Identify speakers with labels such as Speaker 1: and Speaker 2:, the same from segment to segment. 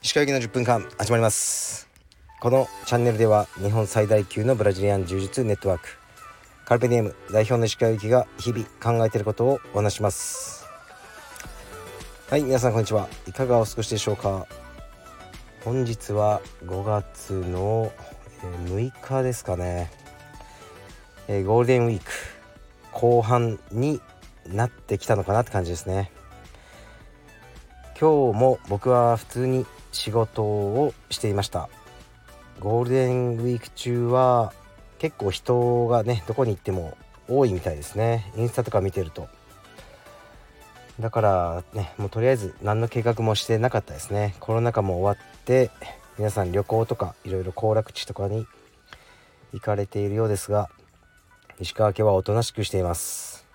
Speaker 1: 石川行きの10分間始まります。このチャンネルでは日本最大級のブラジリアン柔術ネットワークカルペディエム代表の石川行きが日々考えていることをお話します。はい皆さんこんにちは。いかがお過ごしでしょうか？本日は5月の6日ですかね。ゴールデンウィーク。後半になってきたのかなって感じですね。今日も僕は普通に仕事をしていました。ゴールデンウィーク中は結構人がねどこに行っても多いみたいですね。インスタとか見てると。だからねもうとりあえず何の計画もしてなかったですね。コロナ禍も終わって皆さん旅行とかいろいろ行楽地とかに行かれているようですが石川家はおとなしくしています。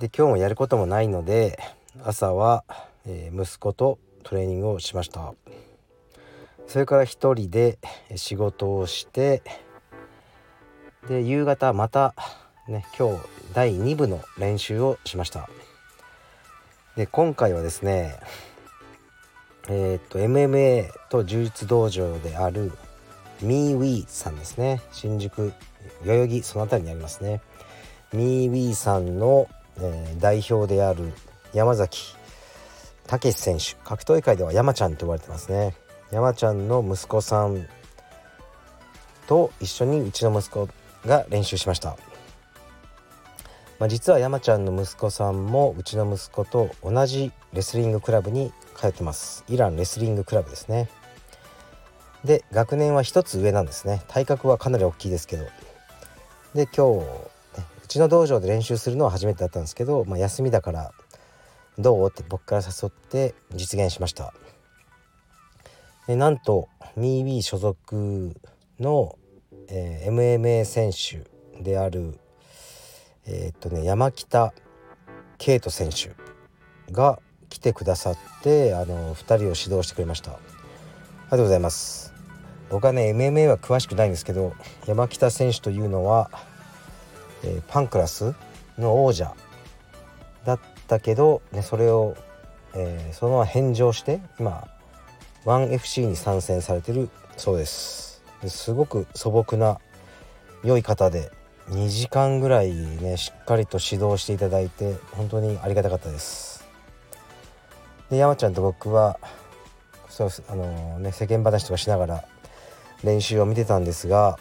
Speaker 1: で今日もやることもないので朝は、えー、息子とトレーニングをしました。それから一人で仕事をしてで夕方またね今日第2部の練習をしました。で今回はですねえー、っと MMA と柔術道場であるミーウィーさんですね。新宿代々木その辺りにありますね。ミーウィーさんの、えー、代表である山崎武選手格闘技界では山ちゃんと呼ばれてますね。山ちゃんの息子さんと一緒にうちの息子が練習しました、まあ、実は山ちゃんの息子さんもうちの息子と同じレスリングクラブに通ってます。イランレスリングクラブですね。で学年は1つ上なんですね。体格はかなり大きいですけどで今日うちの道場で練習するのは初めてだったんですけど、まあ、休みだからどう？って僕から誘って実現しました。でなんとミービー所属の、えー、MMA 選手であるえー、っとね山北圭人選手が来てくださってあの2人を指導してくれました。ありがとうございます。僕はね MMA は詳しくないんですけど山北選手というのは、えー、パンクラスの王者だったけど、ね、それを、えー、そのまま返上して今 1FC に参戦されてるそうです。すごく素朴な良い方で2時間ぐらいねしっかりと指導していただいて本当にありがたかったです。で山ちゃんと僕はそうあのー、ね世間話とかしながら練習を見てたんですが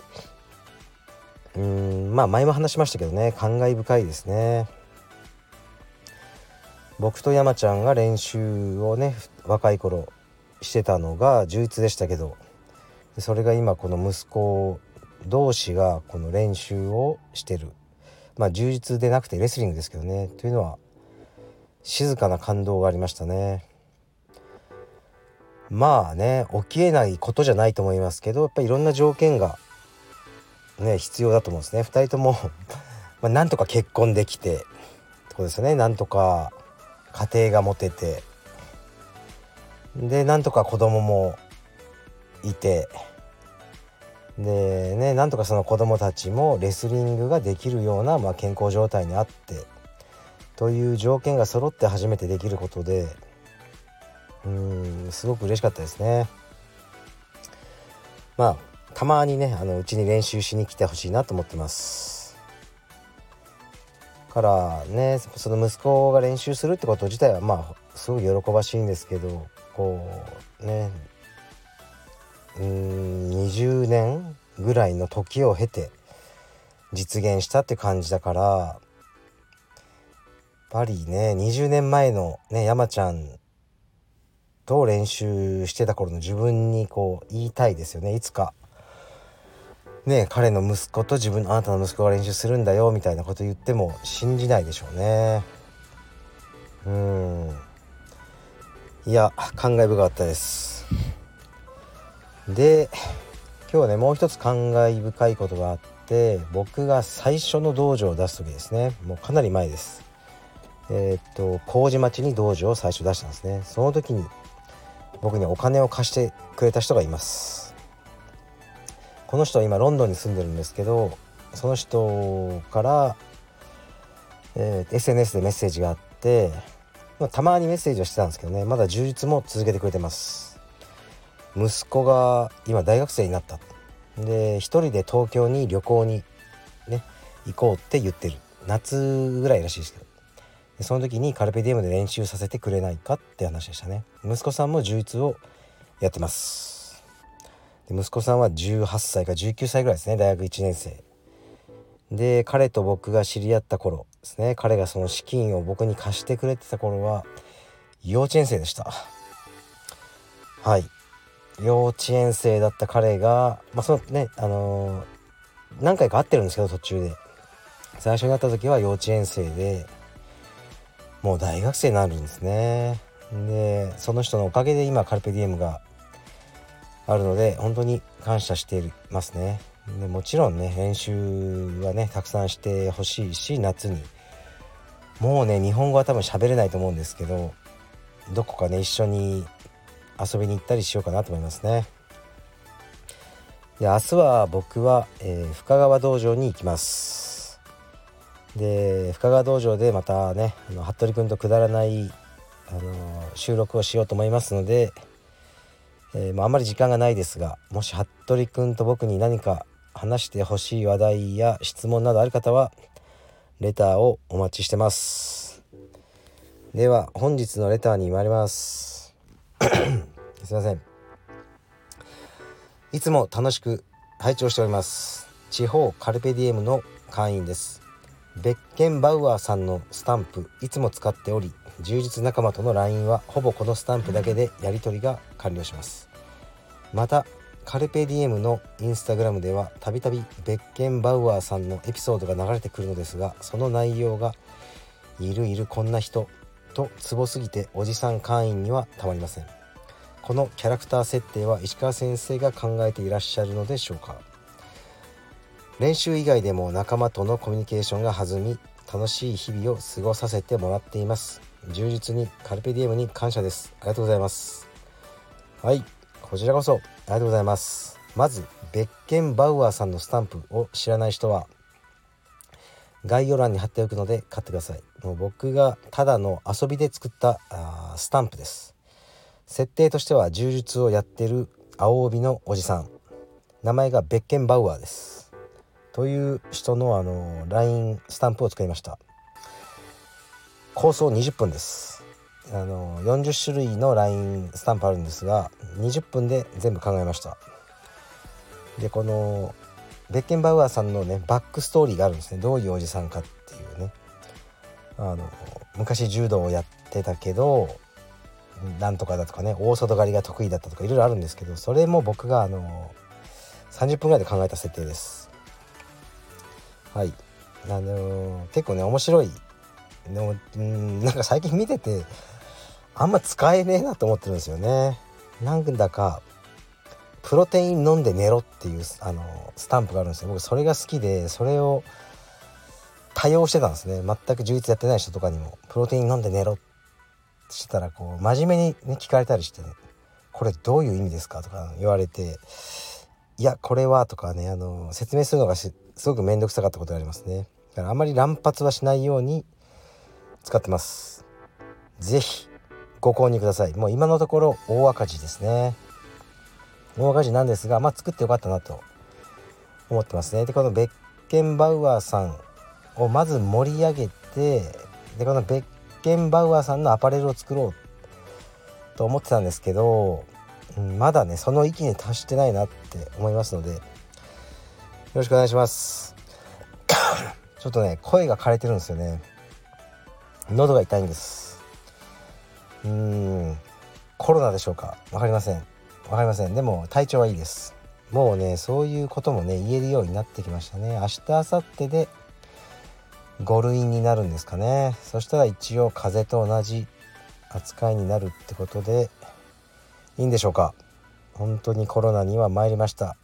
Speaker 1: うんまあ前も話しましたけどね感慨深いですね。僕と山ちゃんが練習をね若い頃してたのが充実でしたけどそれが今この息子同士がこの練習をしてる。まあ充実でなくてレスリングですけどね。というのは静かな感動がありましたね。まあね起きえないことじゃないと思いますけどやっぱりいろんな条件がね必要だと思うんですね。2人とも まあなんとか結婚できてとこですよね。なんとか家庭が持てて。でなんとか子供もいて。でねなんとかその子供たちもレスリングができるような、まあ、健康状態にあってという条件が揃って初めてできることでうんすごく嬉しかったですね。まあたまにねあのうちに練習しに来てほしいなと思ってます。からねその息子が練習するってこと自体はまあすごい喜ばしいんですけどこうねうん20年ぐらいの時を経て実現したって感じだからやっぱりね20年前のね山ちゃんと練習してた頃の自分にこう言いたいですよね。いつかね彼の息子と自分あなたの息子が練習するんだよみたいなこと言っても信じないでしょうね。うん。いや感慨深かったです。で今日はねもう一つ感慨深いことがあって僕が最初の道場を出す時ですね。もうかなり前です。えー、っと麹町に道場を最初出したんですね。その時に僕にお金を貸してくれた人がいます。この人は今ロンドンに住んでるんですけどその人からえー、SNS でメッセージがあって、まあ、たまにメッセージをしてたんですけどね。まだ充実も続けてくれてます。息子が今大学生になった。で一人で東京に旅行にね行こうって言ってる。夏ぐらいらしいですけど。その時にカルペディエムで練習させてくれないかって話でしたね。息子さんも充実をやってます。息子さんは18歳か19歳ぐらいですね。大学1年生。で彼と僕が知り合った頃ですね。彼がその資金を僕に貸してくれてた頃は幼稚園生でした。はい。幼稚園生だった彼がまあそのねあのー、何回か会ってるんですけど途中で。最初に会った時は幼稚園生で。もう大学生になるんですね。でその人のおかげで今カルペディエムがあるので本当に感謝していますね。でもちろんね練習はねたくさんしてほしいし夏に。もうね日本語は多分喋れないと思うんですけどどこかね一緒に遊びに行ったりしようかなと思いますね。で明日は僕は、えー、深川道場に行きます。で深川道場でまたねあの服部君とくだらないあの収録をしようと思いますので、えー、あんまり時間がないですがもし服部君と僕に何か話してほしい話題や質問などある方はレターをお待ちしてます。では本日のレターに参ります。すいません。いつも楽しく拝聴しております。地方カルペディエムの会員です。ベッケンバウアーさんのスタンプいつも使っており充実仲間との LINE はほぼこのスタンプだけでやり取りが完了します。またカルペディエムのインスタグラムではたびたびベッケンバウアーさんのエピソードが流れてくるのですがその内容が「いるいるこんな人」とツボすぎておじさん会員にはたまりません。このキャラクター設定は石川先生が考えていらっしゃるのでしょうか。練習以外でも仲間とのコミュニケーションが弾み楽しい日々を過ごさせてもらっています。充実にカルペディエムに感謝です。ありがとうございます。はい。こちらこそありがとうございます。まずベッケンバウアーさんのスタンプを知らない人は概要欄に貼っておくので買ってください。もう僕がただの遊びで作ったあスタンプです。設定としては柔術をやってる青帯のおじさん。名前がベッケンバウアーです。という人のあの LINE スタンプを作りました。構想20分です。あの40種類の LINE スタンプあるんですが20分で全部考えました。でこのベッケンバウアーさんのねバックストーリーがあるんですね。どういうおじさんかっていうね。あの昔柔道をやってたけどなんとかだとかね大外刈りが得意だったとかいろいろあるんですけどそれも僕があの30分ぐらいで考えた設定です。はい。あの結構ね面白いでもうんなんか最近見ててあんま使えねえなと思ってるんですよね。なんだかプロテイン飲んで寝ろっていうあのスタンプがあるんですよ。僕それが好きでそれを多用してたんですね。全く充実やってない人とかにも。プロテイン飲んで寝ろ。ってしたらこう真面目にね聞かれたりしてね。これどういう意味ですかとか言われて。いやこれはとかねあの説明するのがすごく面倒くさかったことがありますね。だからあまり乱発はしないように使ってます。是非ご購入ください。もう今のところ大赤字ですね。大赤字なんですがまあ作ってよかったなと思ってますね。でこのベッケンバウアーさんをまず盛り上げてでこのベッケンバウアーさんのアパレルを作ろうと思ってたんですけど、まだねその域に達してないなって思いますのでよろしくお願いします。ちょっとね声が枯れてるんですよね。喉が痛いんです。うーんコロナでしょうか？分かりません。分かりません。でも体調はいいです。もうねそういうこともね言えるようになってきましたね。明日明後日で5類になるんですかね。そしたら一応風邪と同じ扱いになるってことでいいんでしょうか？本当にコロナには参りました。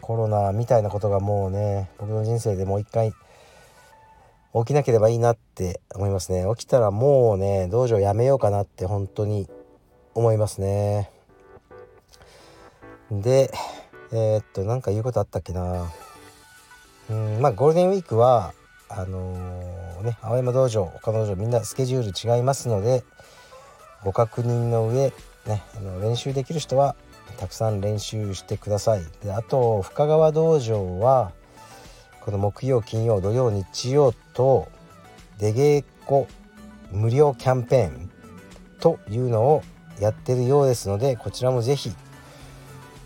Speaker 1: コロナみたいなことがもうね僕の人生でもう一回起きなければいいなって思いますね。起きたらもうね道場やめようかなって本当に思いますね。でえー、っと何か言うことあったっけな。うんまあゴールデンウィークはあのね青山道場他の道場みんなスケジュール違いますのでご確認の上、ね、あの練習できる人はたくさん練習してください。であと深川道場はこの木曜金曜土曜日曜と出稽古無料キャンペーンというのをやってるようですのでこちらも是非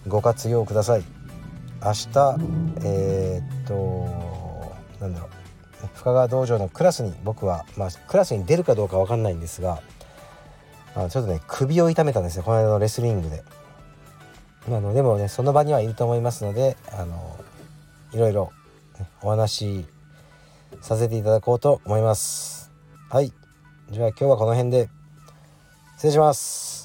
Speaker 1: ご活用ください。明日えー、っとなんだろう深川道場のクラスに僕は、まあ、クラスに出るかどうか分かんないんですがあちょっとね首を痛めたんですよこの間のレスリングで。あのでもねその場にはいると思いますのであのいろいろ、お話しさせていただこうと思います。はいじゃあ今日はこの辺で失礼します。